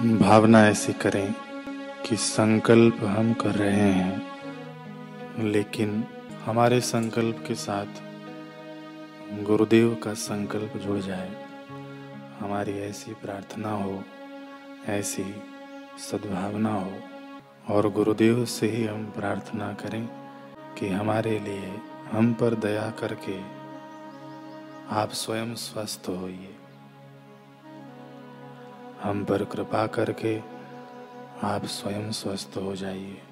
भावना ऐसी करें कि संकल्प हम कर रहे हैं, लेकिन हमारे संकल्प के साथ गुरुदेव का संकल्प जुड़ जाए। हमारी ऐसी प्रार्थना हो, ऐसी सद्भावना हो, और गुरुदेव से ही हम प्रार्थना करें कि हमारे लिए हम पर दया करके आप स्वयं स्वस्थ होइए। हम पर कृपा करके आप स्वयं स्वस्थ हो जाइए।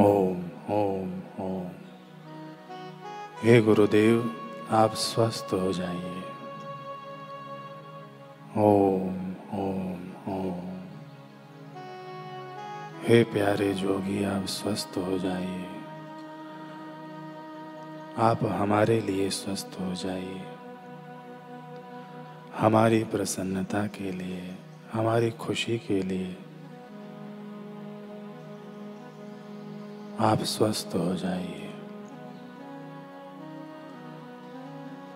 ओम ओम ओम। हे गुरुदेव, आप स्वस्थ हो जाइए। ओम ओम ओम। हे प्यारे जोगी, आप स्वस्थ हो जाइए। आप हमारे लिए स्वस्थ हो जाइए। हमारी प्रसन्नता के लिए। हमारी खुशी के लिए आप स्वस्थ हो जाइए।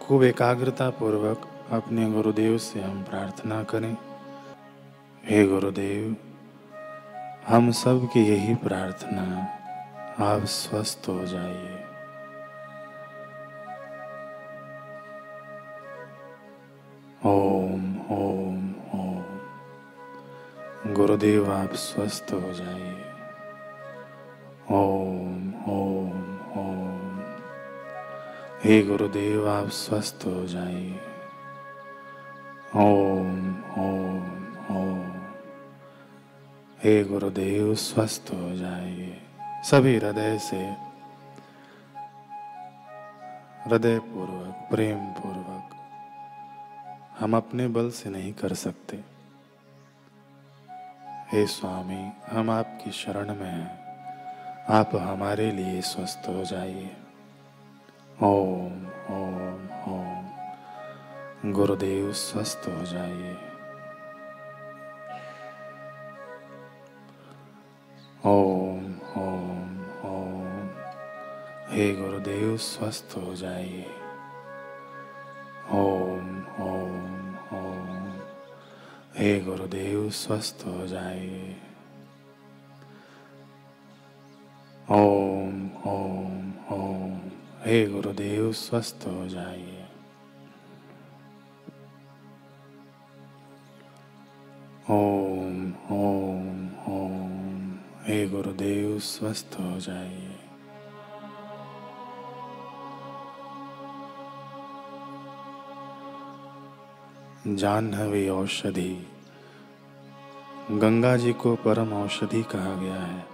खूब एकाग्रता पूर्वक अपने गुरुदेव से हम प्रार्थना करें। हे गुरुदेव, हम सब की यही प्रार्थना, आप स्वस्थ हो जाइए। गुरुदेव आप स्वस्थ हो जाइए। ओम ओम ओम। हे गुरुदेव, आप स्वस्थ हो जाइए। ओम ओम ओम। हे गुरुदेव, स्वस्थ हो जाइए। सभी हृदय से हृदय पूर्वक प्रेम पूर्वक हम अपने बल से नहीं कर सकते। हे स्वामी, हम आपकी शरण में हैं। आप हमारे लिए स्वस्थ हो जाइए। ओम ओम ओम। गुरुदेव, स्वस्थ हो जाइए। ओम ओम ओम। हे गुरुदेव, स्वस्थ हो जाइए। गुरुदेव स्वस्थ हो जाए। ओम ओम ओम। हे गुरुदेव, स्वस्थ हो जाइए। ओम ओम ओम। हे गुरुदेव, स्वस्थ हो जाइए। जाह्नवी औषधि। गंगा जी को परम औषधि कहा गया है।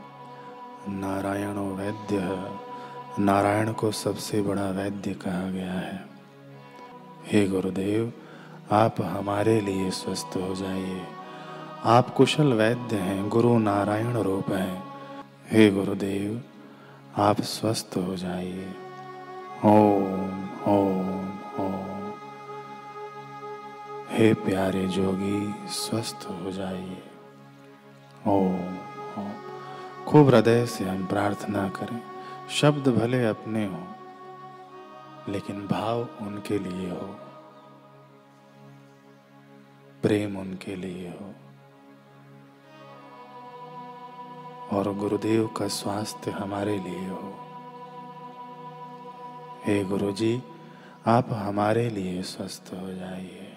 नारायण वैद्य नारायण को सबसे बड़ा वैद्य कहा गया है। हे गुरुदेव, आप हमारे लिए स्वस्थ हो जाइए। आप कुशल वैद्य हैं, गुरु नारायण रूप हैं। हे गुरुदेव, आप स्वस्थ हो जाइए। ओम ओम ओम। हे प्यारे जोगी, स्वस्थ हो जाइए। खूब हृदय से हम प्रार्थना करें। शब्द भले अपने हो, लेकिन भाव उनके लिए हो। प्रेम उनके लिए हो। और गुरुदेव का स्वास्थ्य हमारे लिए हो। हे गुरु जी आप हमारे लिए स्वस्थ हो जाइए।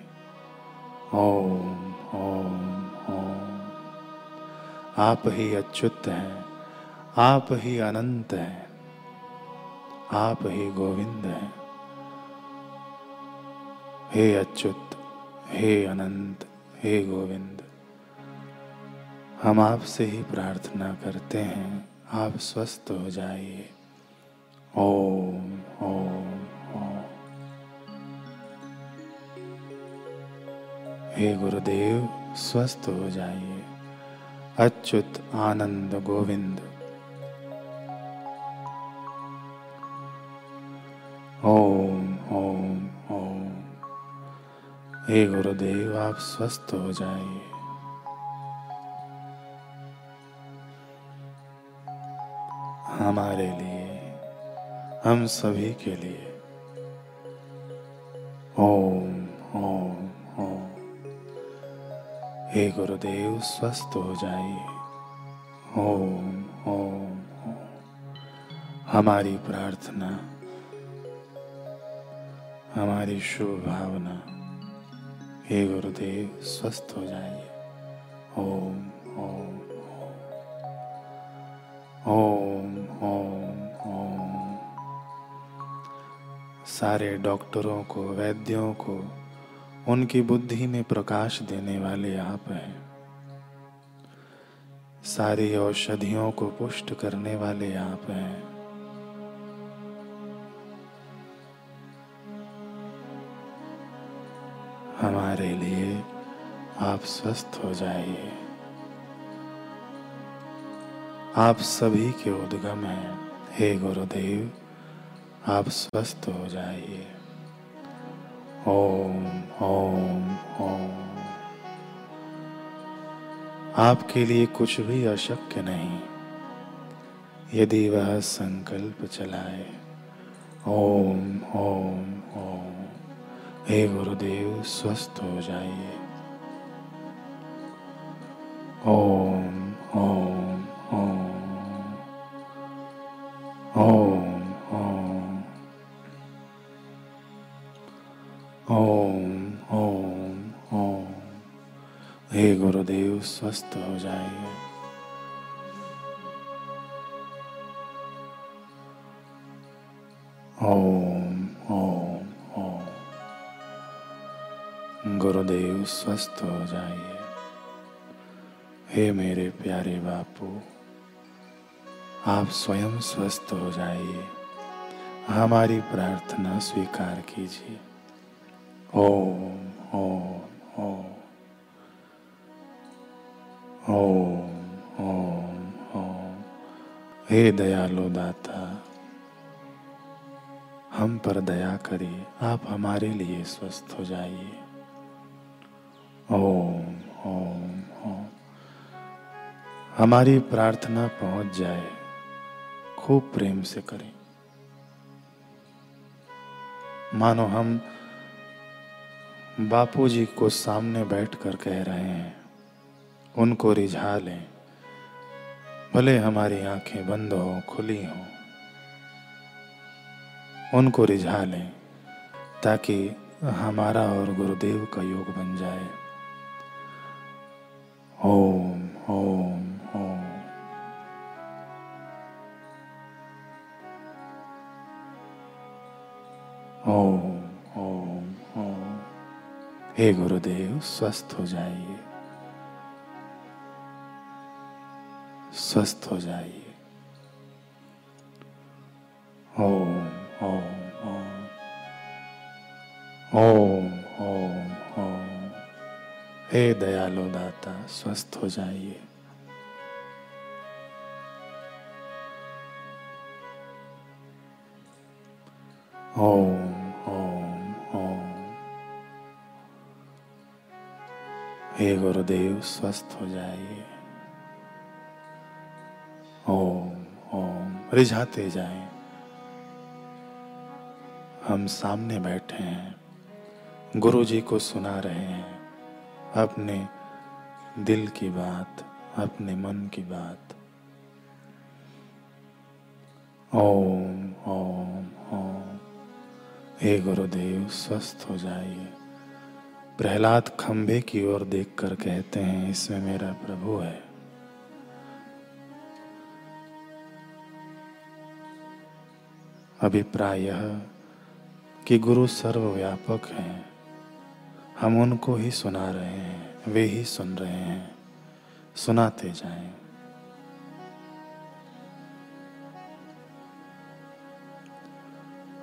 ओम ओम ओम। आप ही अच्युत हैं, आप ही अनंत हैं, आप ही गोविंद हैं। हे अच्युत, हे अनंत, हे गोविंद, हम आपसे ही प्रार्थना करते हैं, आप स्वस्थ हो जाइए। ओम ओम ओम। हे गुरुदेव, स्वस्थ हो जाइए। अच्युत आनंद गोविंद। ओम ओम ओम। हे गुरुदेव, आप स्वस्थ हो जाइए। हमारे लिए, हम सभी के लिए। गुरुदेव स्वस्थ हो जाइए ओम ओम ओम। हमारी प्रार्थना, हमारी शुभ भावना हे गुरुदेव स्वस्थ हो जाइए ओम ओम। ओम ओम ओम। सारे डॉक्टरों को, वैद्यों को उनकी बुद्धि में प्रकाश देने वाले आप हैं। सारी औषधियों को पुष्ट करने वाले आप हैं। हमारे लिए आप स्वस्थ हो जाइए। आप सभी के उद्गम हैं। हे गुरुदेव, आप स्वस्थ हो जाइए। ओम ओम ओम। आपके लिए कुछ भी अशक्य नहीं। यदि वह संकल्प चलाए, ओम ओम ओम। हे गुरुदेव, स्वस्थ हो जाइए। ओम। ओम ओम ओम। हे गुरुदेव, स्वस्थ हो जाइए। ओम ओम ओम। गुरुदेव, स्वस्थ हो जाइए। हे मेरे प्यारे बापू, आप स्वयं स्वस्थ हो जाइए। हमारी प्रार्थना स्वीकार कीजिए। ओम ओम ओम ओम ओम ओम हे दयालु दाता, हम पर दया करिए आप हमारे लिए स्वस्थ हो जाइए। ओम ओम ओम हमारी प्रार्थना पहुँच जाए, खूब प्रेम से करें। मानो हम बापूजी को सामने बैठकर कह रहे हैं, उनको रिझा लें। भले हमारी आँखें बंद हो, खुली हो। उनको रिझा लें, ताकि हमारा और गुरुदेव का योग बन जाए। ओम ओम। हे गुरुदेव, स्वस्थ हो जाइए। स्वस्थ हो जाइए। ओम ओम ओम। ओम ओम ओम। हे दयालु दाता, स्वस्थ हो जाइए। ओम। गुरुदेव स्वस्थ हो जाइए। ओम ओम, रिझाते जाएँ। हम सामने बैठे हैं। गुरु जी को सुना रहे हैं। अपने दिल की बात, अपने मन की बात। ओम ओम ओम। हे गुरुदेव, स्वस्थ हो जाइए। प्रहलाद खंभे की ओर देखकर कहते हैं, इसमें मेरा प्रभु है। अभिप्राय कि गुरु सर्वव्यापक हैं। हम उनको ही सुना रहे हैं, वे ही सुन रहे हैं। सुनाते जाएँ।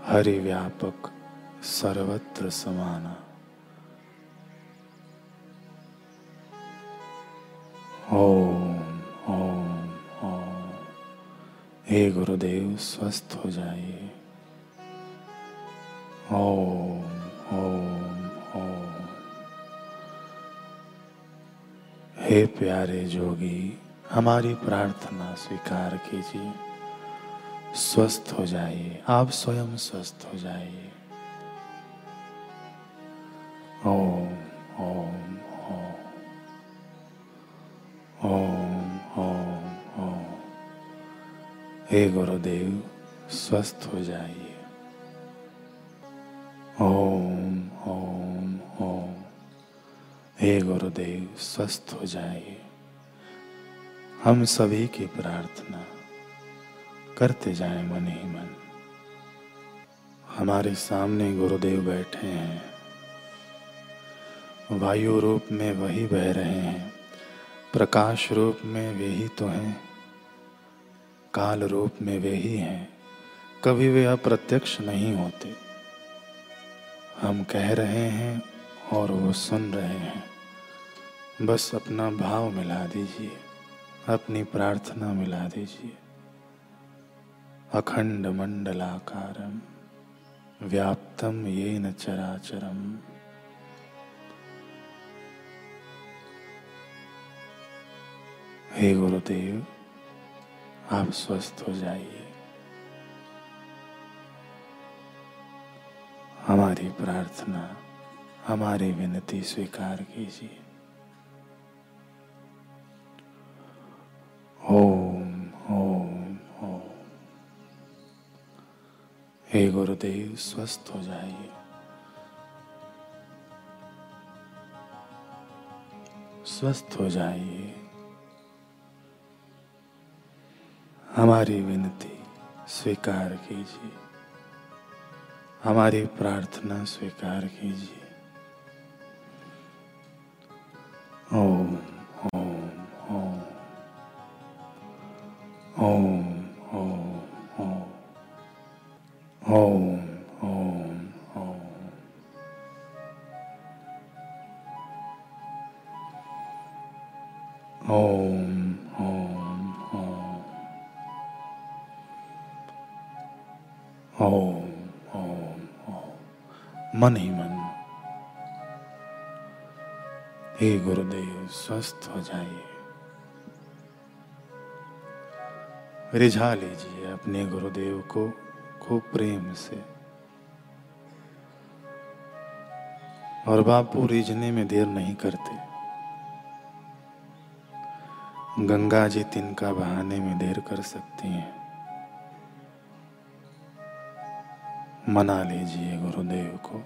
हरि व्यापक सर्वत्र समाना। ओम ओम ओम। हे गुरुदेव, स्वस्थ हो जाइए। ओम ओम ओम। हे प्यारे जोगी, हमारी प्रार्थना स्वीकार कीजिए। स्वस्थ हो जाइए, आप स्वयं स्वस्थ हो जाइए। ओम। हे गुरुदेव, स्वस्थ हो जाइए। ओम ओम ओम। हे गुरुदेव, स्वस्थ हो जाइए। हम सभी की प्रार्थना करते जाए मन ही मन। हमारे सामने गुरुदेव बैठे हैं। वायु रूप में वही बह रहे हैं। प्रकाश रूप में वे ही तो हैं। काल रूप में वे ही हैं। कभी वे अप्रत्यक्ष नहीं होते। हम कह रहे हैं और वो सुन रहे हैं। बस अपना भाव मिला दीजिए। अपनी प्रार्थना मिला दीजिए। अखंड मंडलाकारम, व्याप्तम ये न चराचरम। हे गुरुदेव आप स्वस्थ हो जाइए। हमारी प्रार्थना, हमारी विनती स्वीकार कीजिए। ओम ओम ओम। हे गुरुदेव, स्वस्थ हो जाइए। स्वस्थ हो जाइए। हमारी विनती स्वीकार कीजिए। हमारी प्रार्थना स्वीकार कीजिए। स्वस्थ हो जाइए। रिझा लीजिए अपने गुरुदेव को खूब प्रेम से। और बापू रिझने में देर नहीं करते। गंगा जी तिनका बहाने में देर कर सकती हैं। मना लीजिए गुरुदेव को।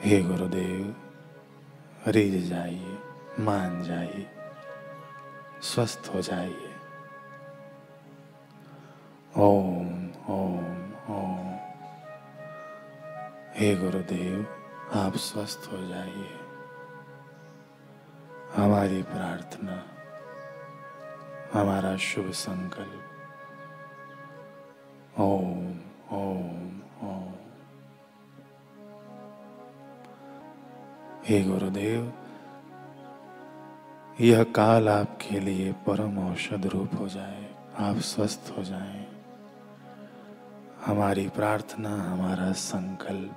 हे गुरुदेव रिझ जाइए, मान जाइए, स्वस्थ हो जाइए। ओम ओम ओम। हे गुरुदेव, आप स्वस्थ हो जाइए। हमारी प्रार्थना, हमारा शुभ संकल्प। ओम ओम। हे गुरुदेव, यह काल आपके लिए परम औषध रूप हो जाए, आप स्वस्थ हो जाए। हमारी प्रार्थना, हमारा संकल्प,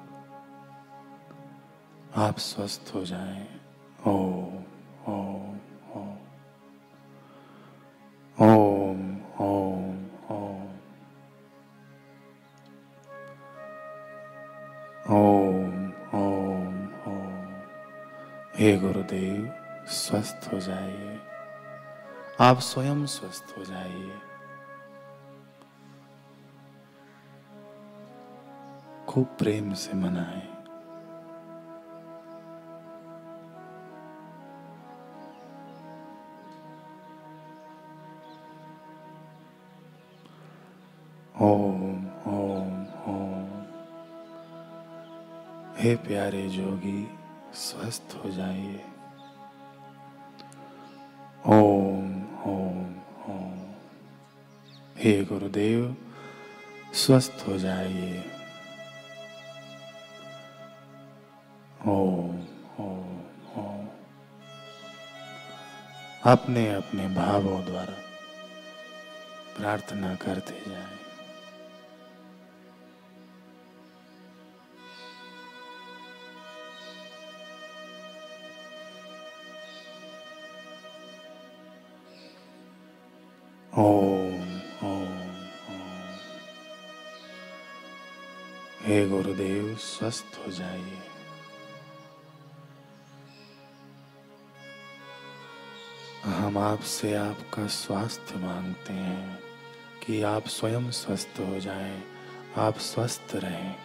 आप स्वस्थ हो जाए। ओम। आप स्वयं स्वस्थ हो जाइए। खूब प्रेम से मनाएँ। ओम ओम ओम। हे प्यारे जोगी, स्वस्थ हो जाइए। ओम। हे गुरुदेव, स्वस्थ हो जाइए। ओम ओम ओम। अपने अपने भावों द्वारा प्रार्थना करते जाएँ। स्वस्थ हो जाइए। हम आपसे आपका स्वास्थ्य मांगते हैं कि आप स्वयं स्वस्थ हो जाएँ, आप स्वस्थ रहें।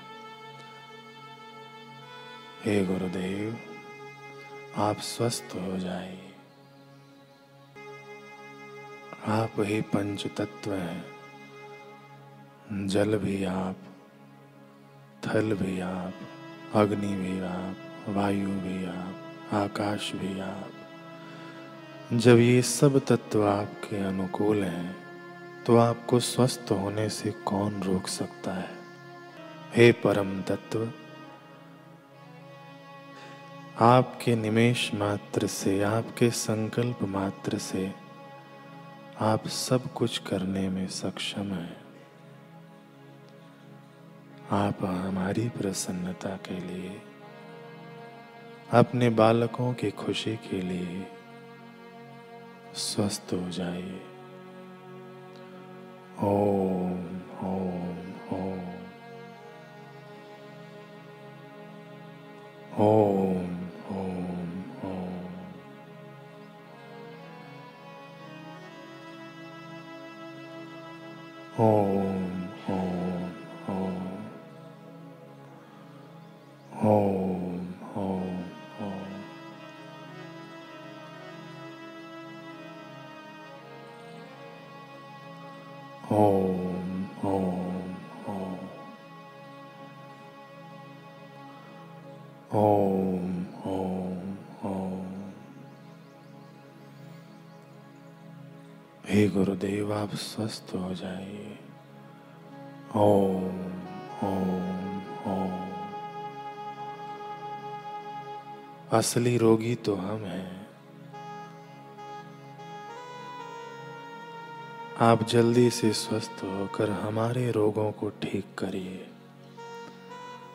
हे गुरुदेव आप स्वस्थ हो जाइए। आप ही पंच तत्व हैं। जल भी आप थल भी आप, अग्नि भी आप, वायु भी आप, आकाश भी आप। जब ये सब तत्व आपके अनुकूल हैं तो आपको स्वस्थ होने से कौन रोक सकता है? हे परम तत्व, आपके निमेश मात्र से, आपके संकल्प मात्र से आप सब कुछ करने में सक्षम हैं। आप हमारी प्रसन्नता के लिए अपने बालकों की खुशी के लिए स्वस्थ हो जाइए। ओम ओम ओम। ओम Om, Om, Om, Om, Om. हे गुरुदेव आप स्वस्थ हो जाइए। ओम ओम ओम असली रोगी तो हम हैं। आप जल्दी से स्वस्थ होकर हमारे रोगों को ठीक करिए।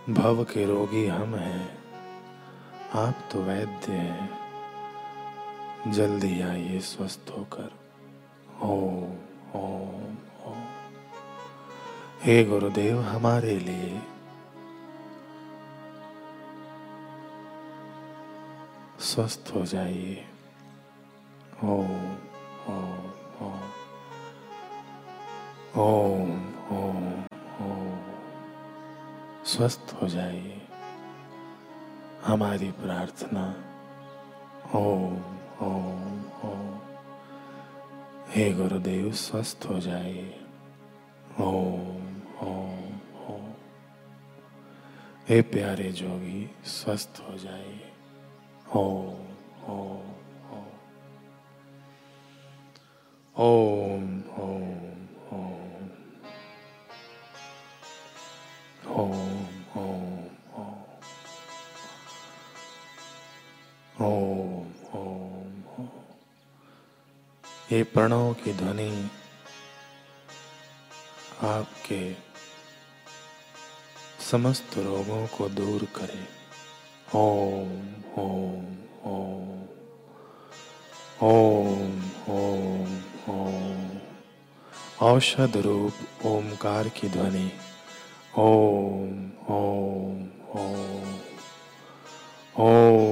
भव के रोगी हम हैं। आप तो वैद्य हैं। जल्दी आइए, स्वस्थ होकर। ओम ओम ओम। हे गुरुदेव, हमारे लिए। स्वस्थ हो जाइए। ओम ओम ओम। ओम ओम ओम। स्वस्थ हो जाइए। हमारी प्रार्थना। ओम ओम ओम। हे गुरुदेव, स्वस्थ हो जाइए। ओम ओम ओम। हे प्यारे जोगी, स्वस्थ हो जाइए। ओम ओम ओम। ओम। ये प्रणव की ध्वनि, आपके समस्त रोगों को दूर करे। ओम ओम ओम ओम ओम ओम। औषध रूप ओमकार की ध्वनि, ओम ओम ओम ओम।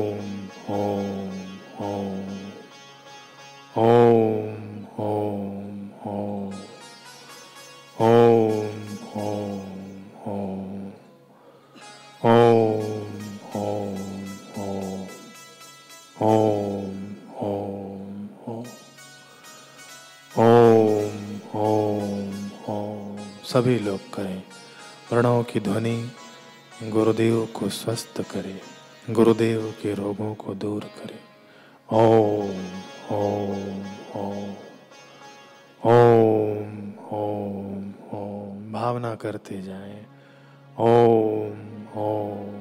की ध्वनि गुरुदेव को स्वस्थ करे, गुरुदेव के रोगों को दूर करे। ओम ओम ओम ओम ओम ओम। भावना करते जाएँ। ओम ओम।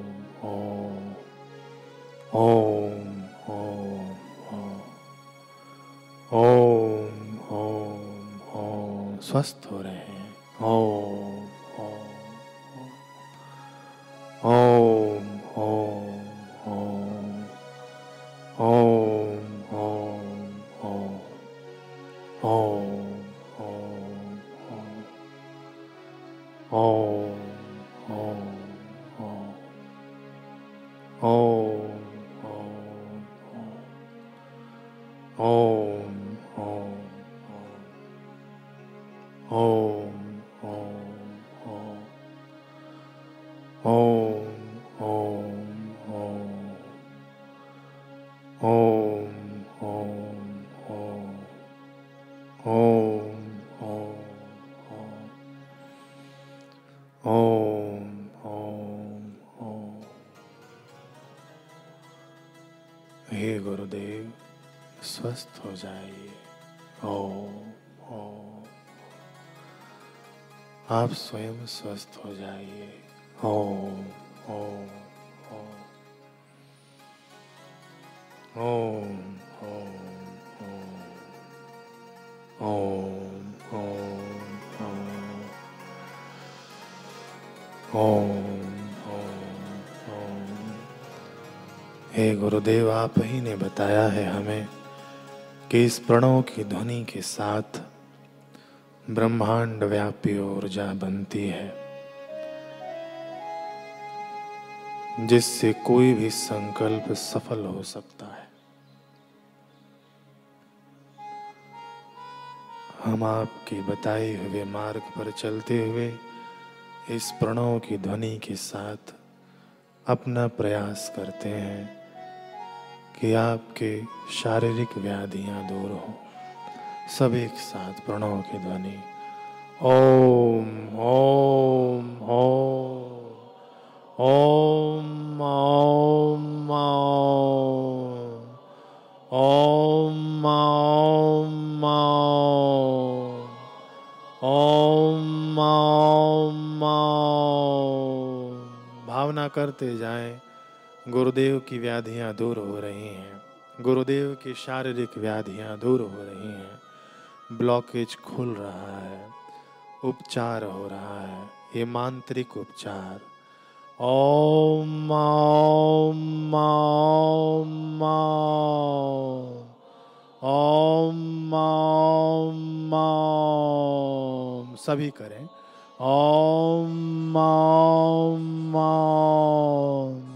ओम आप स्वयं स्वस्थ हो जाइए। ओम। हे गुरुदेव, आप ही ने बताया है हमें कि इस प्रणव की ध्वनि के साथ ब्रह्मांड व्यापी ऊर्जा बनती है, जिससे कोई भी संकल्प सफल हो सकता है। हम आपके बताए हुए मार्ग पर चलते हुए इस प्रणव की ध्वनि के साथ अपना प्रयास करते हैं। कि आपके शारीरिक व्याधियाँ दूर हो सब एक साथ प्रणव की ध्वनि ओम ओम ओम ओम ओम ओम ओम ओम भावना करते जाएँ गुरुदेव की व्याधियाँ दूर हो रही हैं। गुरुदेव की शारीरिक व्याधियाँ दूर हो रही हैं। ब्लॉकेज खुल रहा है। उपचार हो रहा है। ये मांत्रिक उपचार। ओम ओम ओम ओम ओम ओम। सभी करें। ओम ओम ओम।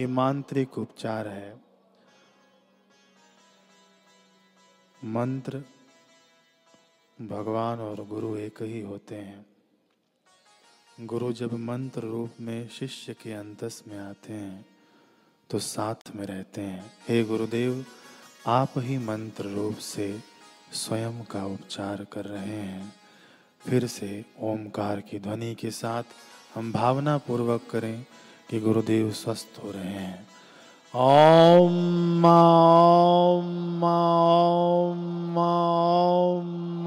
ये मांत्रिक उपचार है। मंत्र भगवान और गुरु एक ही होते हैं। गुरु जब मंत्र रूप में शिष्य के अंतस में आते हैं तो साथ में रहते हैं। हे गुरुदेव, आप ही मंत्र रूप से स्वयं का उपचार कर रहे हैं। फिर से ओमकार की ध्वनि के साथ हम भावना पूर्वक करें। कि गुरुदेव स्वस्थ हो रहे हैं। ओम ओम ओम ओम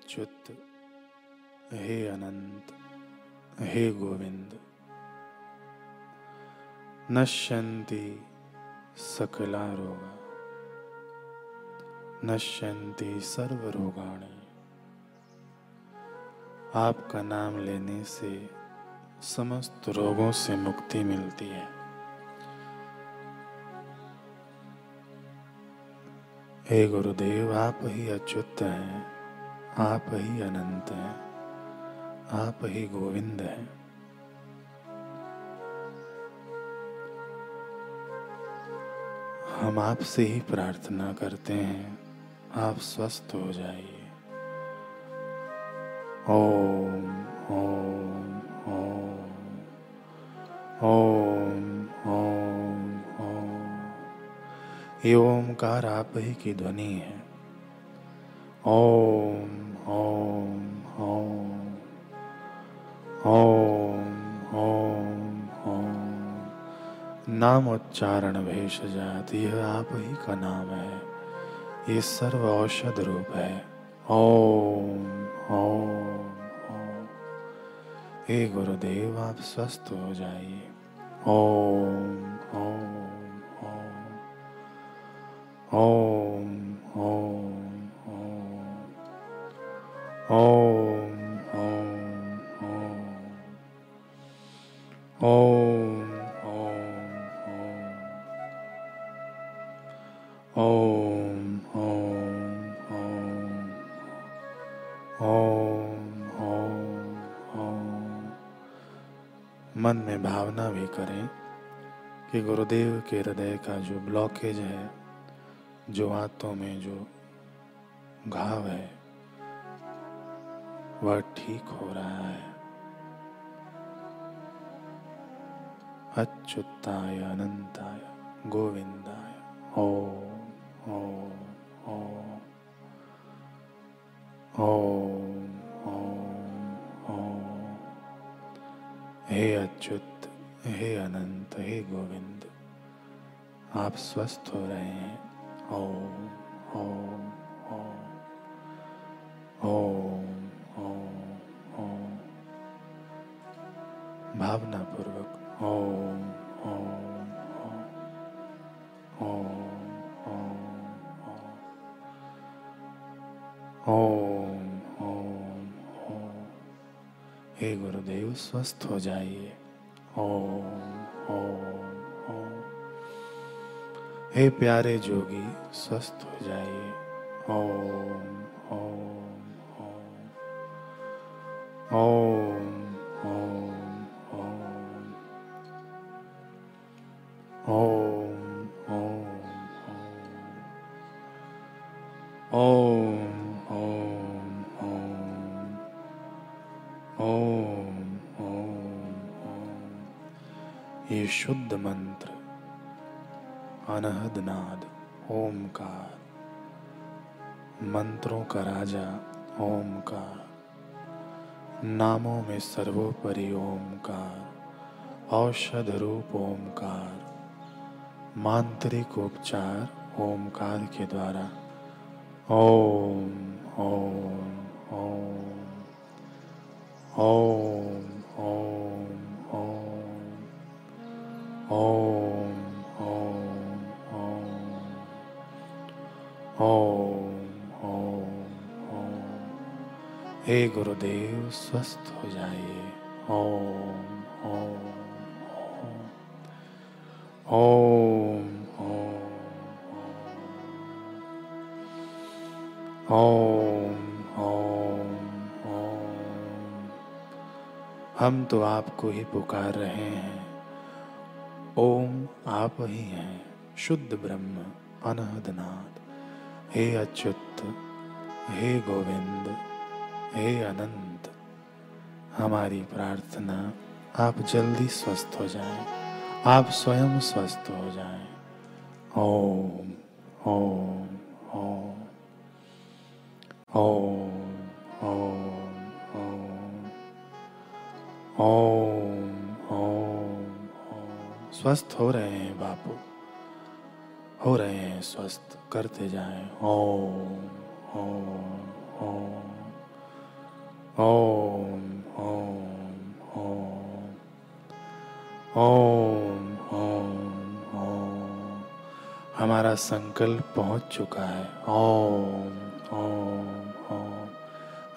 अच्युत हे अनंत, हे गोविंद, नश्यन्ति सकला रोगा नश्यन्ति सर्वरोगाणी। आपका नाम लेने से समस्त रोगों से मुक्ति मिलती है। हे गुरुदेव, आप ही अच्युत हैं। आप ही अनंत हैं। आप ही गोविंद हैं। हम आपसे ही प्रार्थना करते हैं। आप स्वस्थ हो जाइए। ओम ओम ओम ओम ओम ओम। ये ओमकार आप ही की ध्वनि है। ओम। ओम ओम ओम। नाम उच्चारण भेष जाति यह आप ही का नाम है। ये सर्व औषध रूप है। ओम ओम ओम। हे गुरुदेव, आप स्वस्थ हो जाइए। ओम ओम ओम। ओम। गुरुदेव के हृदय का जो ब्लॉकेज है, जो हाथों में जो घाव है, वह ठीक हो रहा है। अच्युताय, अनंताय, गोविंदाय ओम ओम हे अच्युत, हे अनंत, हे गोविंद आप स्वस्थ हो रहे हैं ओम ओम ओम ओम ओम ओम भावना पूर्वक ओम ओम ओम ओम ओम ओम ओम ओम हे गुरुदेव स्वस्थ हो जाइए ओम ओम ओम हे प्यारे जोगी स्वस्थ हो जाइए। ओम ओम ओम। ओम। सर्वोपरि ओमकार औषध रूप ओमकार मांत्रिक उपचार ओमकार के द्वारा। ओम ओम ओम ओम ओम ओम ओम ओम ओम ओम। हे गुरुदेव, स्वस्थ हो जाइए। ओम ओम ओम। ओम ओम ओम। ओम हम तो आपको ही पुकार रहे हैं। ओम, आप ही हैं। शुद्ध ब्रह्म अनहदनाथ हे अच्युत, हे गोविंद हे अनंत, हमारी प्रार्थना, आप जल्दी स्वस्थ हो जाएँ, आप स्वयं स्वस्थ हो जाएँ। ओम ओम ओम ओम ओम ओम ओम ओम स्वस्थ हो रहे हैं बापू, हो रहे हैं स्वस्थ, करते जाएँ। ओम ओम ओम। ओम ओम ओम हमारा संकल्प पहुँच चुका है। ओम ओम ओम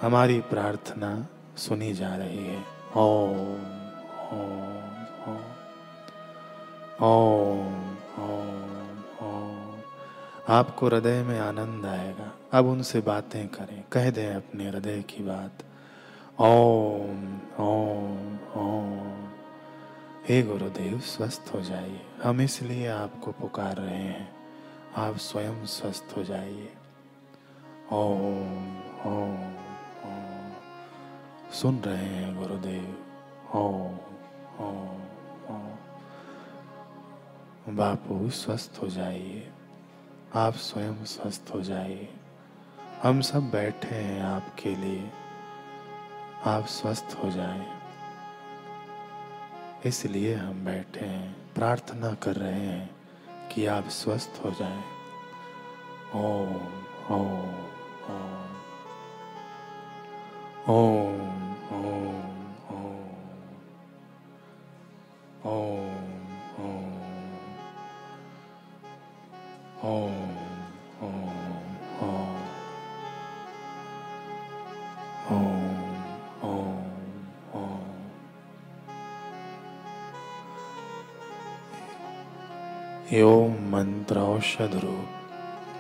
हमारी प्रार्थना सुनी जा रही है। ओम ओम ओम ओम ओम ओम आपको हृदय में आनंद आएगा। अब उनसे बातें करें। कह दें अपने हृदय की बात। ओम ओम ओम। हे गुरुदेव, स्वस्थ हो जाइए। हम इसलिए आपको पुकार रहे हैं। आप स्वयं स्वस्थ हो जाइए। ओम ओम ओम। सुन रहे हैं गुरुदेव। ओम ओम ओम। बापू, स्वस्थ हो जाइए। आप स्वयं स्वस्थ हो जाइए। हम सब बैठे हैं आपके लिए। आप स्वस्थ हो जाएँ। इसलिए हम बैठे हैं, प्रार्थना कर रहे हैं कि आप स्वस्थ हो जाएँ। ओम ओम ओम। ओम। मंत्र औषध रूप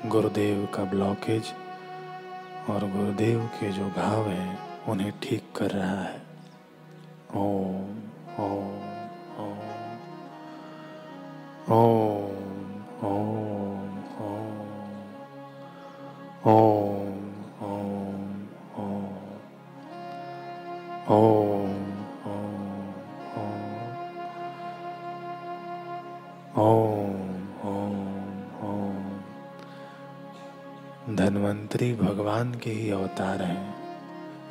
गुरुदेव का ब्लॉकेज और गुरुदेव के जो घाव हैं, उन्हें ठीक कर रहा है। ओम भगवान के ही अवतार हैं।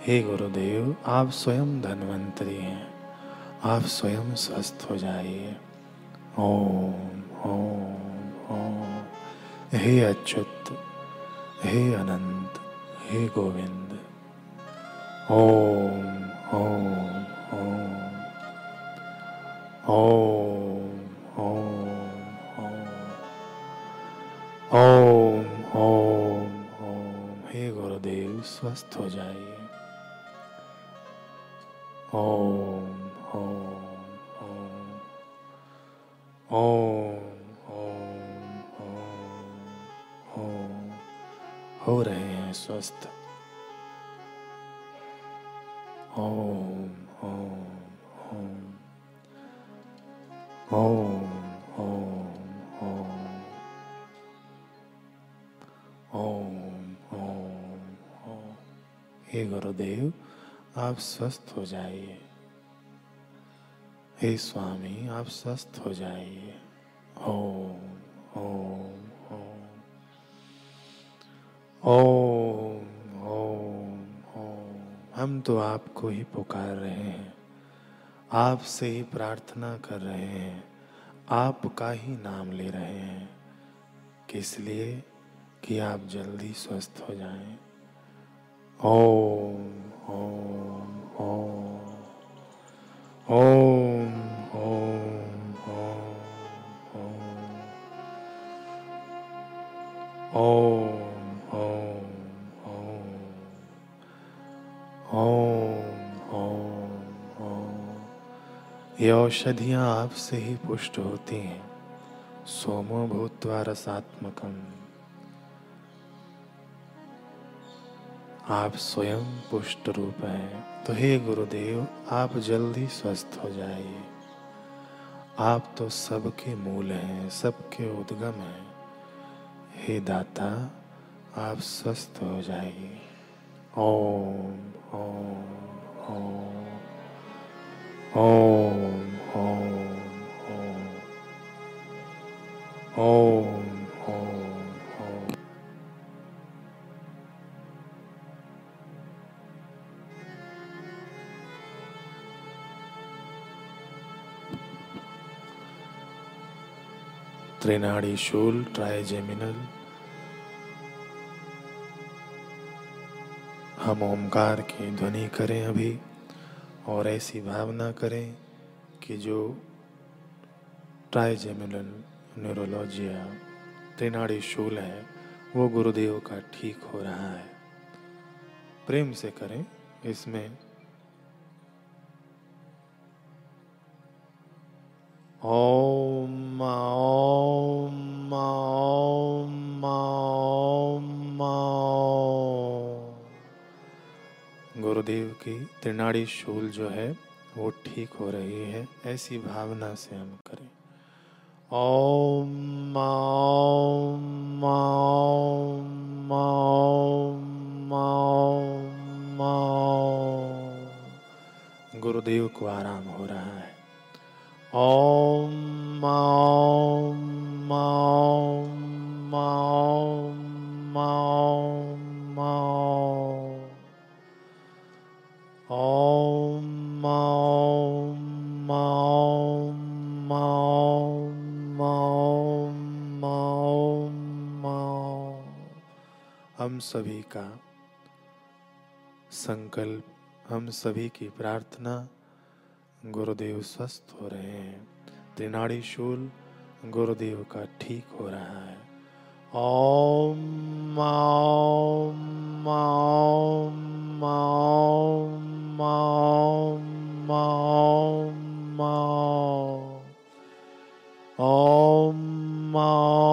हे गुरुदेव, आप स्वयं धनवंतरी हैं। आप स्वयं स्वस्थ हो जाइए। ओम ओम ओम। हे अच्युत, हे अनंत, हे गोविंद। ओम ओम ओम। ओम। ओम ओम ओम ओम ओम ओम ओम ओम ओम हे गुरुदेव, आप स्वस्थ हो जाइए। हे स्वामी, आप स्वस्थ हो जाइए। आपको ही पुकार रहे हैं। आपसे ही प्रार्थना कर रहे हैं। आपका ही नाम ले रहे हैं। किस लिए? कि आप जल्दी स्वस्थ हो जाएँ। ओम। औषधियाँ आपसे ही पुष्ट होती हैं। सोमो भूत्वा रसात्मकम। आप स्वयं पुष्ट रूप हैं। तो हे गुरुदेव, आप जल्दी स्वस्थ हो जाइए। आप तो सबके मूल हैं, सबके उद्गम हैं। हे दाता, आप स्वस्थ हो जाइए। ओम ओम ओम ओम। त्रिनाड़ी शूल ट्राइजेमिनल हम ओमकार की ध्वनि करें अभी और ऐसी भावना करें कि जो ट्राइजेमिनल न्यूरोलॉजिया त्रिनाड़ी शूल है, वो गुरुदेव का ठीक हो रहा है। प्रेम से करें, इसमें ओम ओम ओम ओम गुरुदेव की त्रिनाड़ी शूल जो है, वो ठीक हो रही है। ऐसी भावना से हम करें। ओम ओम ओम ओम ओम गुरुदेव को आराम हो रहा है। ॐ माँ माँ माँ हम सभी का संकल्प हम सभी की प्रार्थना गुरुदेव स्वस्थ हो रहे हैं। त्रिनाड़ी शूल गुरुदेव का ठीक हो रहा है। ओम ओम ओम ओम ओम ओम ओम ओम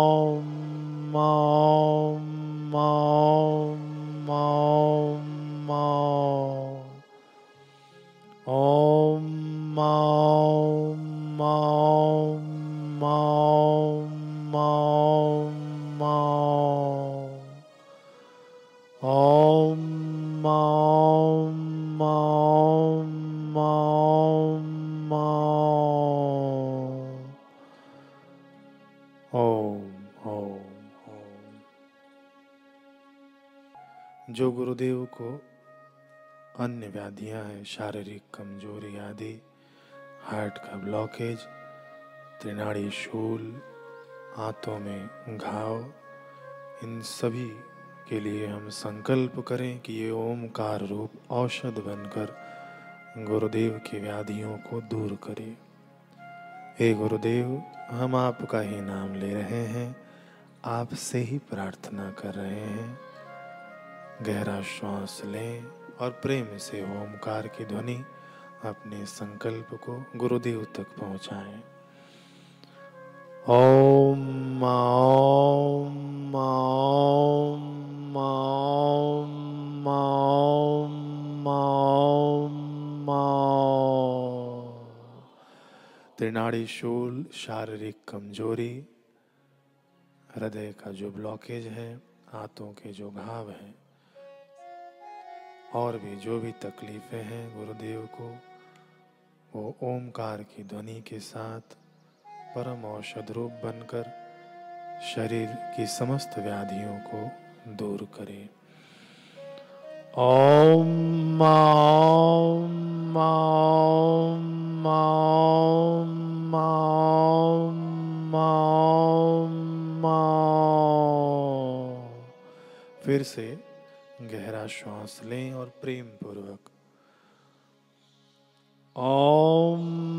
व्याधियाँ हैं, शारीरिक कमज़ोरी आदि, हार्ट का ब्लॉकेज त्रिनाड़ी शूल हाथों में घाव, इन सभी के लिए हम संकल्प करें कि ये ओमकार रूप औषध बनकर गुरुदेव की व्याधियों को दूर करे। हे गुरुदेव, हम आपका ही नाम ले रहे हैं, आपसे ही प्रार्थना कर रहे हैं। गहरा श्वास लें। और प्रेम से ओमकार की ध्वनि अपने संकल्प को गुरुदेव तक पहुंचाएँ। ओम ओम ओम ओम ओम ओम। त्रिनाड़ी शूल, शारीरिक कमज़ोरी, हृदय का जो ब्लॉकेज है, हाथों के जो घाव हैं और भी जो भी तकलीफें हैं गुरुदेव को, वो ओमकार की ध्वनि के साथ परम औषध रूप बनकर शरीर की समस्त व्याधियों को दूर करे। ओम। फिर से गहरा श्वास लें और प्रेम पूर्वक ओम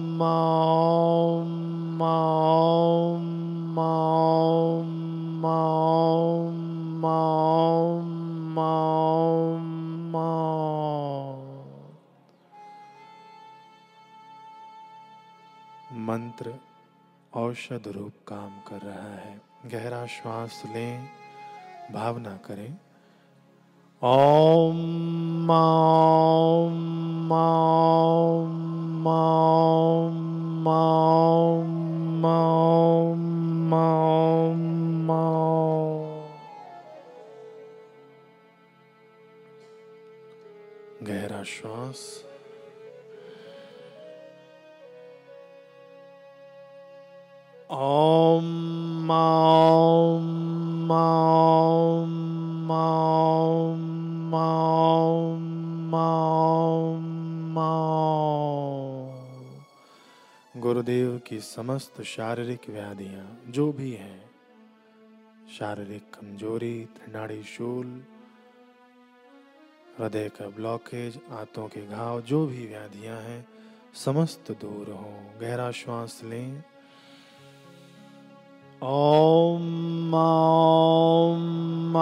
मंत्र औषध रूप काम कर रहा है। गहरा श्वास लें, भावना करें। Om, Om, Om. समस्त शारीरिक व्याधियाँ जो भी हैं, शारीरिक कमज़ोरी, त्रिनाड़ी शूल, हृदय का ब्लॉकेज आंतों के घाव, जो भी व्याधियाँ हैं, समस्त दूर हो, गहरा श्वास लें। ओम ओम।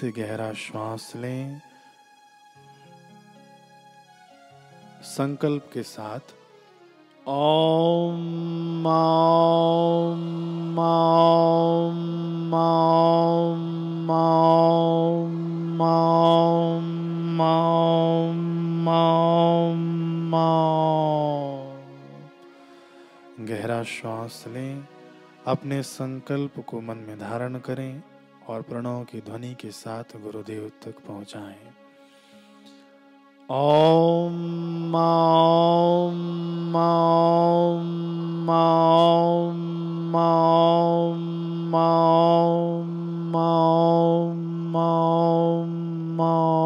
से गहरा श्वास लें। संकल्प के साथ ॐ गहरा श्वास लें, अपने संकल्प को मन में धारण करें। और प्रणव की ध्वनि के साथ गुरुदेव तक पहुंचाएँ। ॐ ॐ ॐ ॐ ॐ ॐ ॐ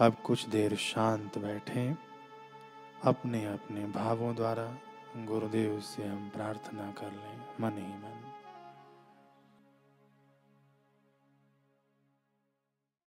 अब कुछ देर शांत बैठें। अपने अपने भावों द्वारा गुरुदेव से हम प्रार्थना कर लें। मन ही मन।